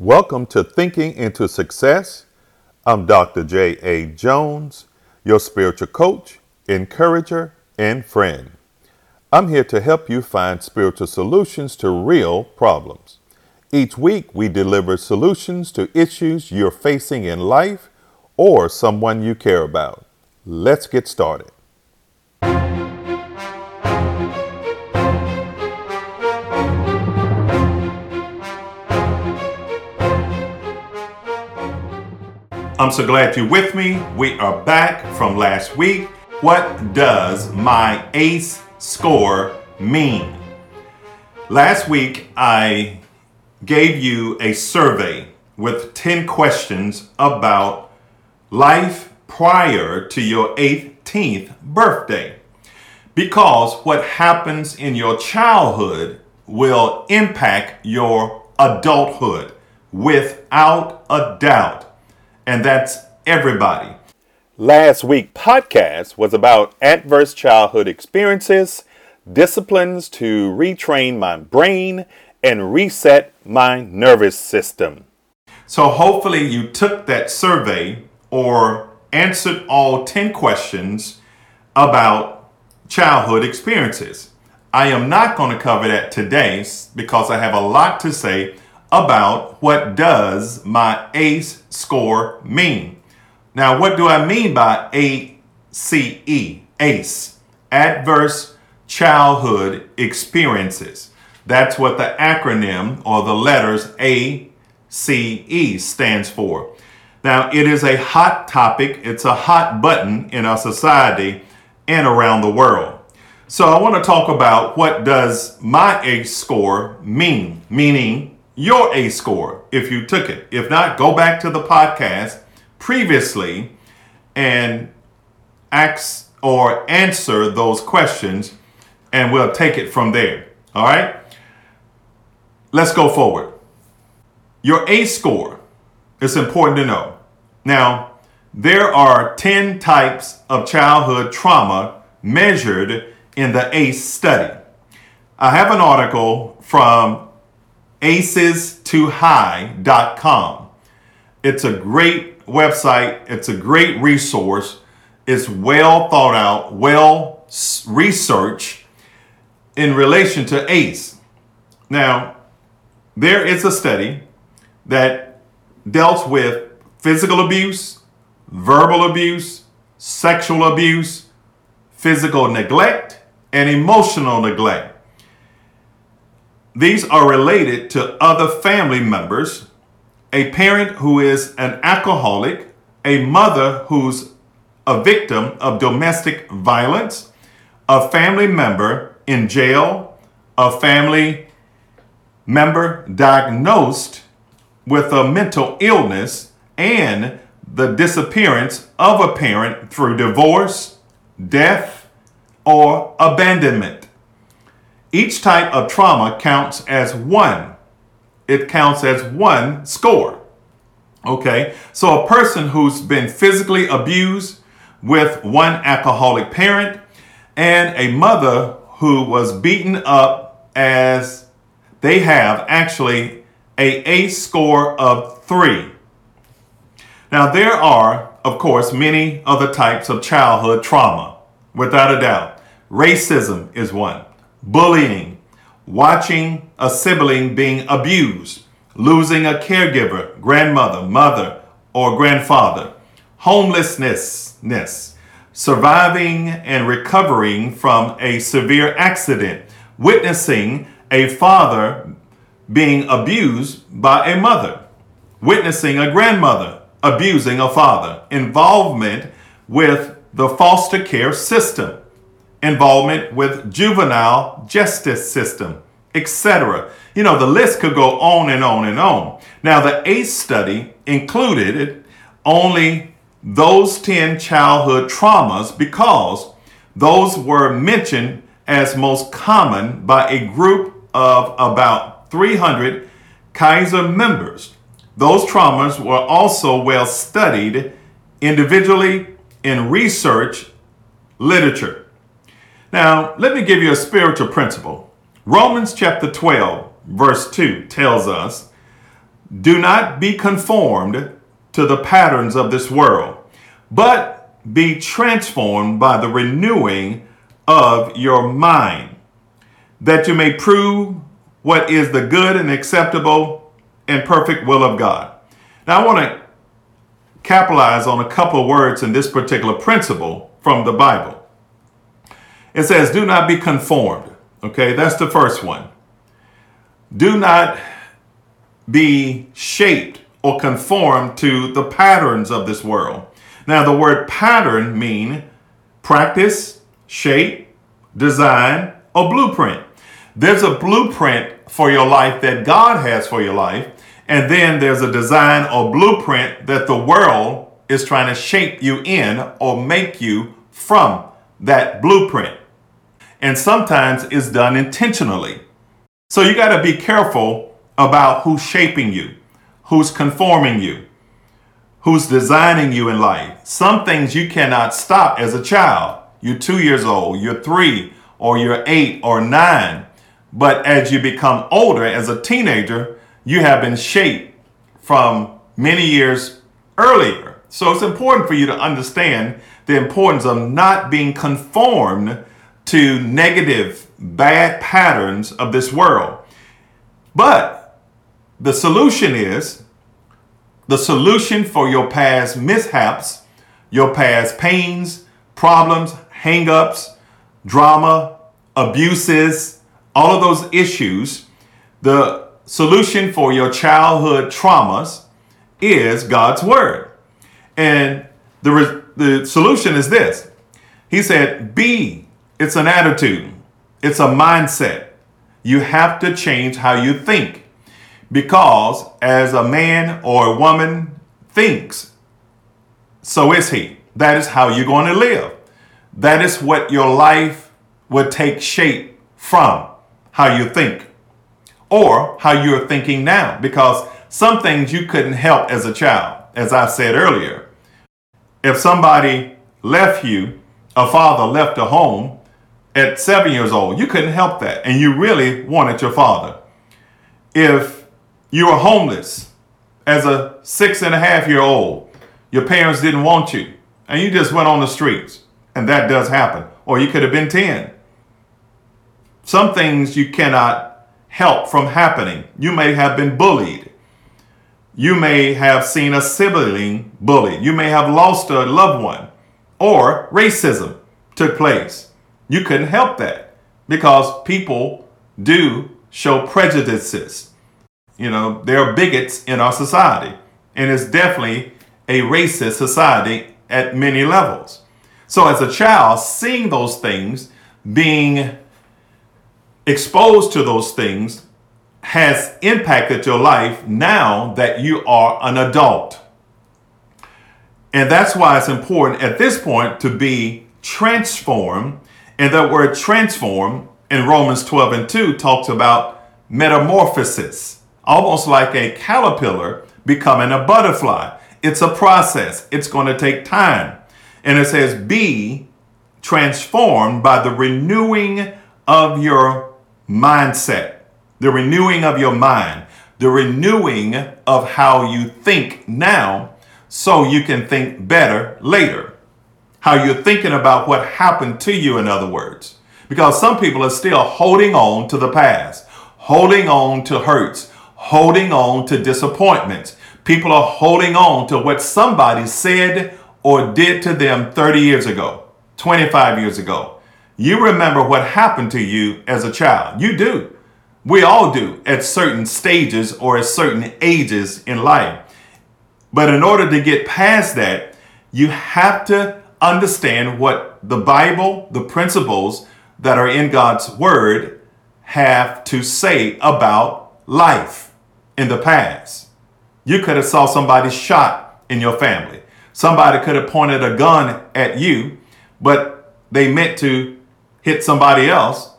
Welcome to Thinking into Success. I'm Dr. J.A. Jones, your spiritual coach, encourager, and friend. I'm here to help you find spiritual solutions to real problems. Each week, we deliver solutions to issues you're facing in life or someone you care about. Let's get started. I'm so glad you're with me. We are back from last week. What does my ACE score mean? Last week, I gave you a survey with 10 questions about life prior to your 18th birthday. Because what happens in your childhood will impact your adulthood without a doubt and that's everybody. Last week podcast was about adverse childhood experiences, disciplines to retrain my brain and reset my nervous system. So hopefully you took that survey or answered all 10 questions about childhood experiences. I am not going to cover that today because I have a lot to say about what does my ACE score mean. Now, what do I mean by ACE? ACE, Adverse Childhood Experiences. That's what the acronym or the letters ACE stands for. Now, it is a hot topic, it's a hot button in our society and around the world. So I want to talk about what does my ACE score mean, meaning your ACE score if you took it. If not, go back to the podcast previously and ask or answer those questions and we'll take it from there. All right? Let's go forward. Your ACE score is important to know. Now, there are 10 types of childhood trauma measured in the ACE study. I have an article from acestoohigh.com. It's a great website, it's a great resource. It's well thought out, well researched in relation to ACE. Now, there is a study that dealt with physical abuse, verbal abuse, sexual abuse, physical neglect, and emotional neglect. These are related to other family members, a parent who is an alcoholic, a mother who's a victim of domestic violence, a family member in jail, a family member diagnosed with a mental illness, and the disappearance of a parent through divorce, death, or abandonment. Each type of trauma counts as one. It counts as one score. Okay, so a person who's been physically abused with one alcoholic parent and a mother who was beaten up as they have actually a ACE score of three. Now, there are, of course, many other types of childhood trauma, without a doubt. Racism is one bullying, watching a sibling being abused, losing a caregiver, grandmother, mother, or grandfather, homelessness, surviving and recovering from a severe accident, witnessing a father being abused by a mother, witnessing a grandmother abusing a father, involvement with the foster care system involvement with juvenile justice system, etc. You know, the list could go on and on and on. Now, the ACE study included only those 10 childhood traumas because those were mentioned as most common by a group of about 300 Kaiser members. Those traumas were also well studied individually in research literature. Now, let me give you a spiritual principle. Romans chapter 12, verse 2 tells us Do not be conformed to the patterns of this world, but be transformed by the renewing of your mind, that you may prove what is the good and acceptable and perfect will of God. Now, I want to capitalize on a couple of words in this particular principle from the Bible. It says, Do not be conformed. Okay, that's the first one. Do not be shaped or conformed to the patterns of this world. Now, the word pattern mean practice, shape, design, or blueprint. There's a blueprint for your life that God has for your life, and then there's a design or blueprint that the world is trying to shape you in or make you from that blueprint. And sometimes it's done intentionally. So you got to be careful about who's shaping you, who's conforming you, who's designing you in life. Some things you cannot stop as a child. You're two years old, you're three, or you're eight or nine. But as you become older, as a teenager, you have been shaped from many years earlier. So it's important for you to understand the importance of not being conformed to negative, bad patterns of this world. But the solution is the solution for your past mishaps, your past pains, problems, hangups, drama, abuses, all of those issues, the solution for your childhood traumas is God's Word. And the, the solution is this He said, Be, it's an attitude, it's a mindset. You have to change how you think. Because as a man or a woman thinks, so is he. That is how you're going to live. That is what your life would take shape from how you think or how you're thinking now. Because some things you couldn't help as a child, as I said earlier. If somebody left you, a father left a home at seven years old, you couldn't help that. And you really wanted your father. If you were homeless as a six and a half year old, your parents didn't want you, and you just went on the streets, and that does happen. Or you could have been 10. Some things you cannot help from happening. You may have been bullied. You may have seen a sibling bullied. You may have lost a loved one. Or racism took place. You couldn't help that because people do show prejudices. You know, there are bigots in our society, and it's definitely a racist society at many levels. So, as a child, seeing those things, being exposed to those things, has impacted your life now that you are an adult. And that's why it's important at this point to be transformed. And that word transform in Romans 12 and 2 talks about metamorphosis, almost like a caterpillar becoming a butterfly. It's a process, it's going to take time. And it says, be transformed by the renewing of your mindset the renewing of your mind, the renewing of how you think now so you can think better later. How you're thinking about what happened to you, in other words. Because some people are still holding on to the past, holding on to hurts, holding on to disappointments. People are holding on to what somebody said or did to them 30 years ago, 25 years ago. You remember what happened to you as a child. You do. We all do at certain stages or at certain ages in life. But in order to get past that, you have to understand what the Bible, the principles that are in God's Word, have to say about life in the past. You could have saw somebody shot in your family. Somebody could have pointed a gun at you, but they meant to hit somebody else,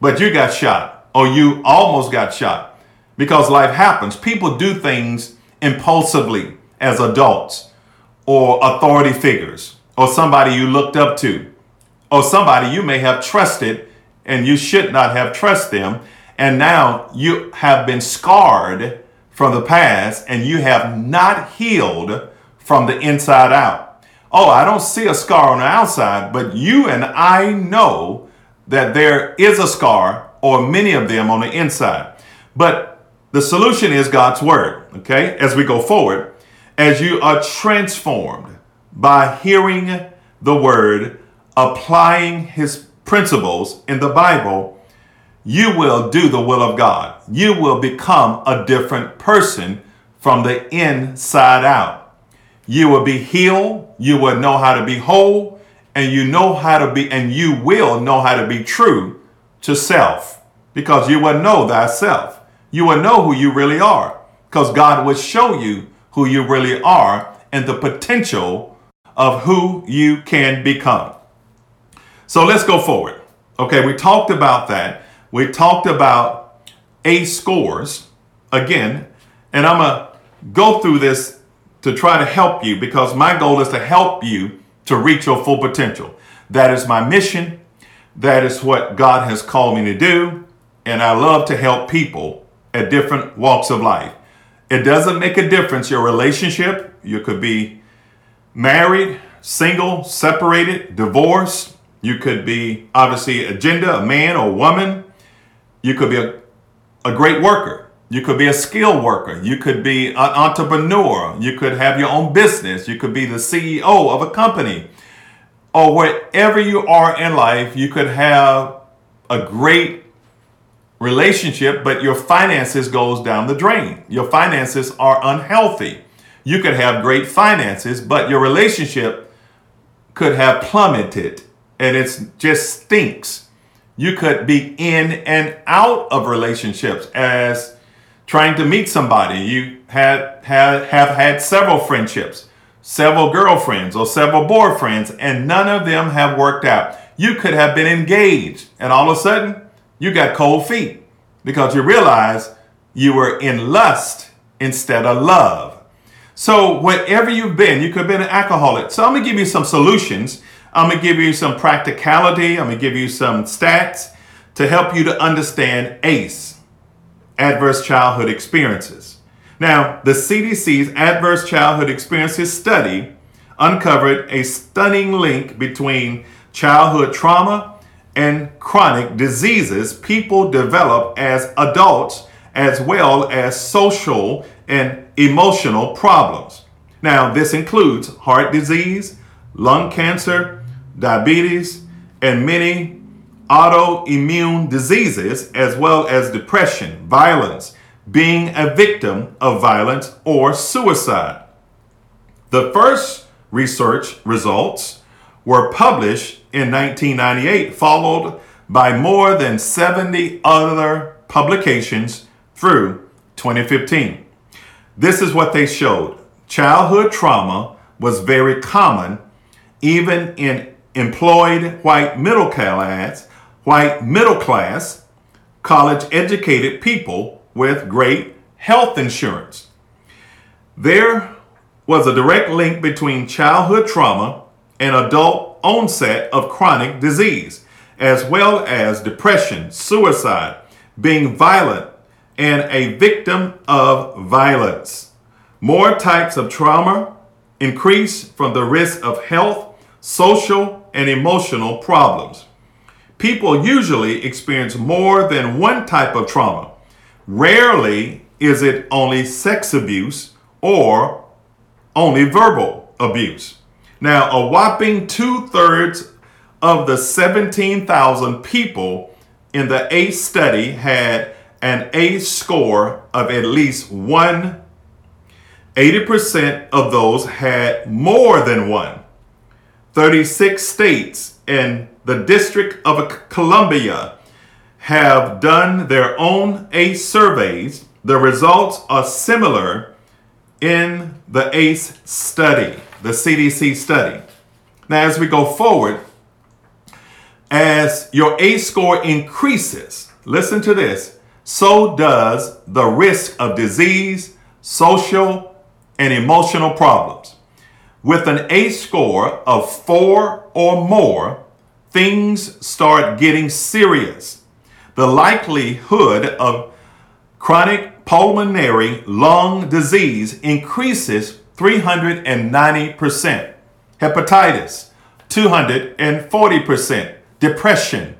but you got shot or you almost got shot because life happens. People do things impulsively as adults or authority figures or somebody you looked up to or somebody you may have trusted and you should not have trusted them. And now you have been scarred from the past and you have not healed from the inside out. Oh, I don't see a scar on the outside, but you and I know that there is a scar or many of them on the inside. But the solution is God's word, okay? As we go forward, as you are transformed by hearing the word, applying his principles in the Bible, you will do the will of God. You will become a different person from the inside out. You will be healed, you will know how to be whole, and you know how to be and you will know how to be true to self because you will know thyself. You will know who you really are because God will show you who you really are and the potential of who you can become. So let's go forward. Okay, we talked about that. We talked about ACE scores again, and I'm going to go through this to try to help you because my goal is to help you to reach your full potential. That is my mission. That is what God has called me to do. And I love to help people at different walks of life. It doesn't make a difference your relationship. You could be married, single, separated, divorced. You could be obviously a gender, a man or a woman. You could be a, a great worker. You could be a skilled worker. You could be an entrepreneur. You could have your own business. You could be the CEO of a company. Or wherever you are in life, you could have a great relationship, but your finances goes down the drain. Your finances are unhealthy. You could have great finances, but your relationship could have plummeted and it just stinks. You could be in and out of relationships as trying to meet somebody. You had, had have had several friendships, several girlfriends or several boyfriends, and none of them have worked out. You could have been engaged, and all of a sudden you got cold feet because you realize you were in lust instead of love. So, wherever you've been, you could have been an alcoholic. So, I'm to give you some solutions. I'm to give you some practicality. I'm to give you some stats to help you to understand ACE, Adverse Childhood Experiences. Now, the CDC's Adverse Childhood Experiences study uncovered a stunning link between childhood trauma and chronic diseases people develop as adults, as well as social and emotional problems. Now, this includes heart disease, lung cancer, diabetes, and many autoimmune diseases, as well as depression, violence, being a victim of violence, or suicide. The first research results were published in 1998, followed by more than 70 other publications through 2015. This is what they showed. Childhood trauma was very common even in employed white middle class, white middle class, college educated people with great health insurance. There was a direct link between childhood trauma and adult onset of chronic disease, as well as depression, suicide, being violent, and a victim of violence. More types of trauma increase from the risk of health, social, and emotional problems. People usually experience more than one type of trauma. Rarely is it only sex abuse or only verbal abuse. Now, a whopping two thirds of the 17,000 people in the ACE study had an ACE score of at least one. 80% of those had more than one. 36 states and the District of Columbia have done their own ACE surveys. The results are similar in the ACE study, the CDC study. Now, as we go forward, as your ACE score increases, listen to this, so does the risk of disease, social, and emotional problems. With an ACE score of four or more, things start getting serious. The likelihood of chronic pulmonary lung disease increases 390%. Hepatitis, 240%. Depression,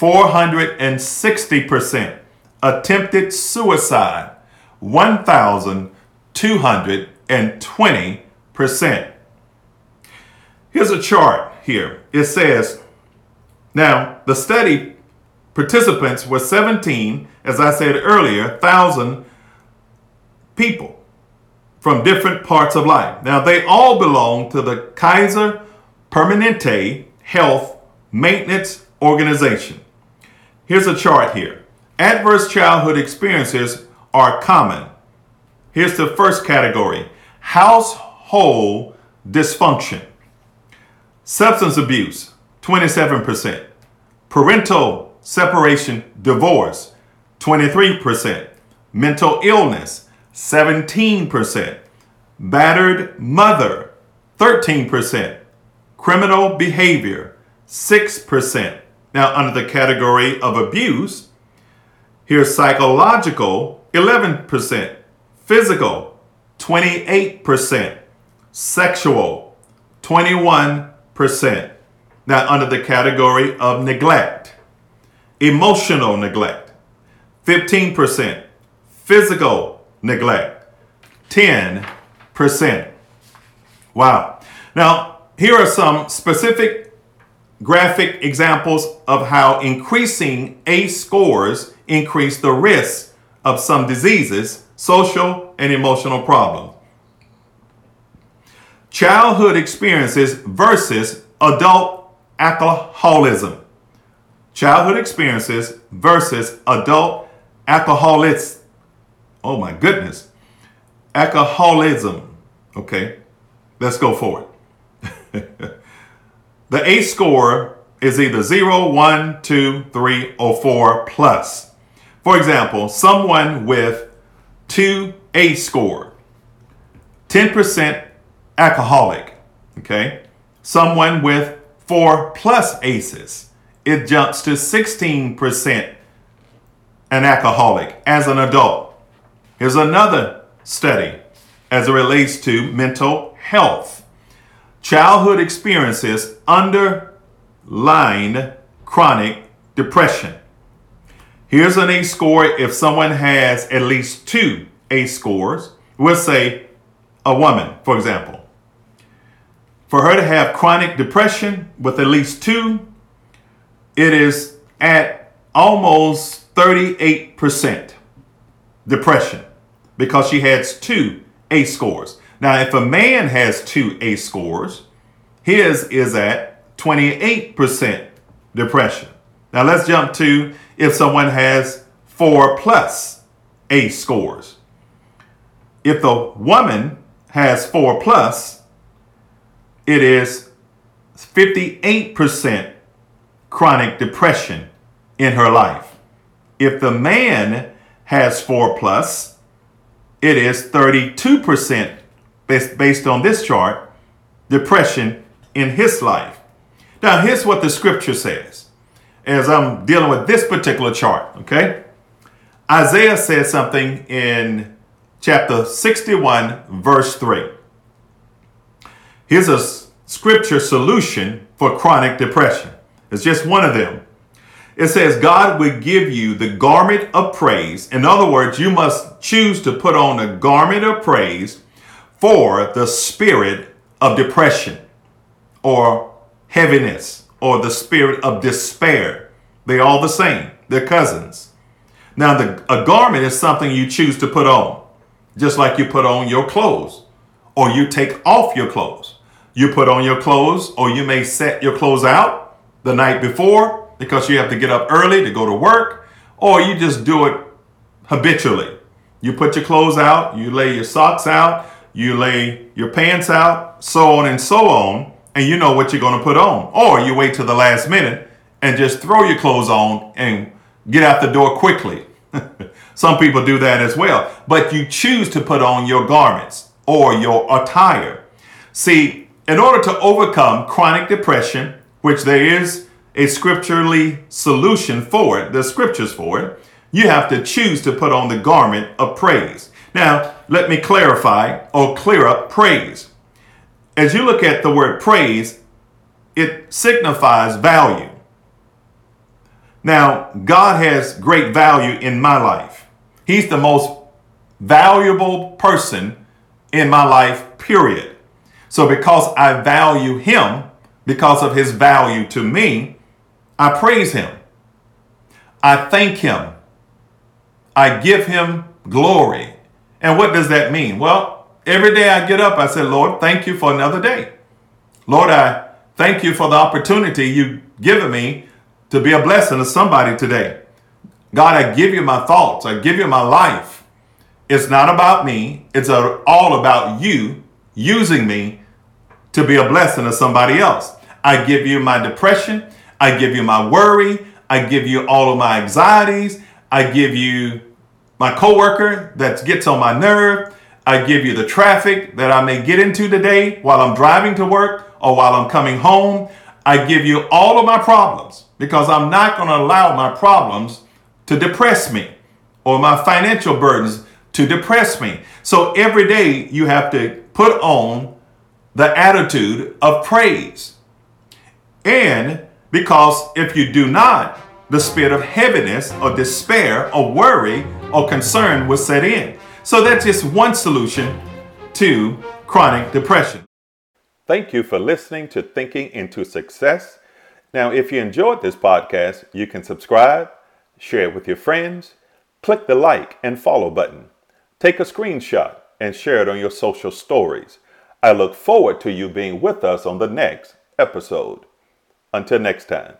460%. Attempted suicide, 1,220%. Here's a chart here. It says, now the study participants were 17, as I said earlier, 1,000 people from different parts of life. Now they all belong to the Kaiser Permanente Health Maintenance Organization. Here's a chart here. Adverse childhood experiences are common. Here's the first category household dysfunction, substance abuse, 27%, parental separation, divorce, 23%, mental illness, 17%, battered mother, 13%, criminal behavior, 6%. Now, under the category of abuse, here's psychological, 11%, physical, 28%, sexual, 21%. Now, under the category of neglect, emotional neglect, 15%, physical neglect, 10%. Wow. Now, here are some specific graphic examples of how increasing ACE scores increase the risk of some diseases, social and emotional problems. Childhood experiences versus adult alcoholism. Childhood experiences versus adult alcoholism. Oh my goodness. Alcoholism. Okay, let's go for it. the ACE score is either 0, 1, 2, 3, or 4 plus. For example, someone with 2 ACE score, 10% alcoholic, okay? Someone with 4 plus ACEs, it jumps to 16% an alcoholic as an adult. Here's another study as it relates to mental health. Childhood experiences underline chronic depression. Here's an ACE score if someone has at least two ACE scores. We'll say a woman, for example. For her to have chronic depression with at least two, it is at almost 38% depression because she has two ACE scores. Now, if a man has two ACE scores, his is at 28% depression. Now, let's jump to if someone has four plus ACE scores. If the woman has four plus, it is 58% chronic depression in her life. If the man has four plus, it is 32% based, based on this chart, depression in his life. Now, here's what the scripture says as I'm dealing with this particular chart, okay? Isaiah said something in chapter 61, verse 3. Here's a scripture solution for chronic depression. It's just one of them. It says, God will give you the garment of praise. In other words, you must choose to put on a garment of praise for the spirit of depression or heaviness or the spirit of despair. They're all the same, they're cousins. Now, the, a garment is something you choose to put on, just like you put on your clothes or you take off your clothes. You put on your clothes, or you may set your clothes out the night before because you have to get up early to go to work, or you just do it habitually. You put your clothes out, you lay your socks out, you lay your pants out, so on and so on, and you know what you're going to put on. Or you wait till the last minute and just throw your clothes on and get out the door quickly. Some people do that as well. But you choose to put on your garments or your attire. See, in order to overcome chronic depression, which there is a scripturally solution for it, the scriptures for it. You have to choose to put on the garment of praise. Now, let me clarify or clear up praise. As you look at the word praise, it signifies value. Now, God has great value in my life. He's the most valuable person in my life, period. So, because I value Him, because of His value to me, I praise Him. I thank Him. I give Him glory. And what does that mean? Well, every day I get up, I say, Lord, thank you for another day. Lord, I thank you for the opportunity you've given me to be a blessing to somebody today. God, I give you my thoughts. I give you my life. It's not about me. It's all about you using me to be a blessing to somebody else. I give you my depression. I give you my worry. I give you all of my anxieties. I give you my coworker that gets on my nerve. I give you the traffic that I may get into today while I'm driving to work or while I'm coming home. I give you all of my problems because I'm not going to allow my problems to depress me or my financial burdens to depress me. So every day you have to put on the attitude of praise. And because if you do not, the spirit of heaviness or despair or worry or concern will set in. So that's just one solution to chronic depression. Thank you for listening to Thinking into Success. Now, if you enjoyed this podcast, you can subscribe, share it with your friends, click the like and follow button, take a screenshot, and share it on your social stories. I look forward to you being with us on the next episode. Until next time.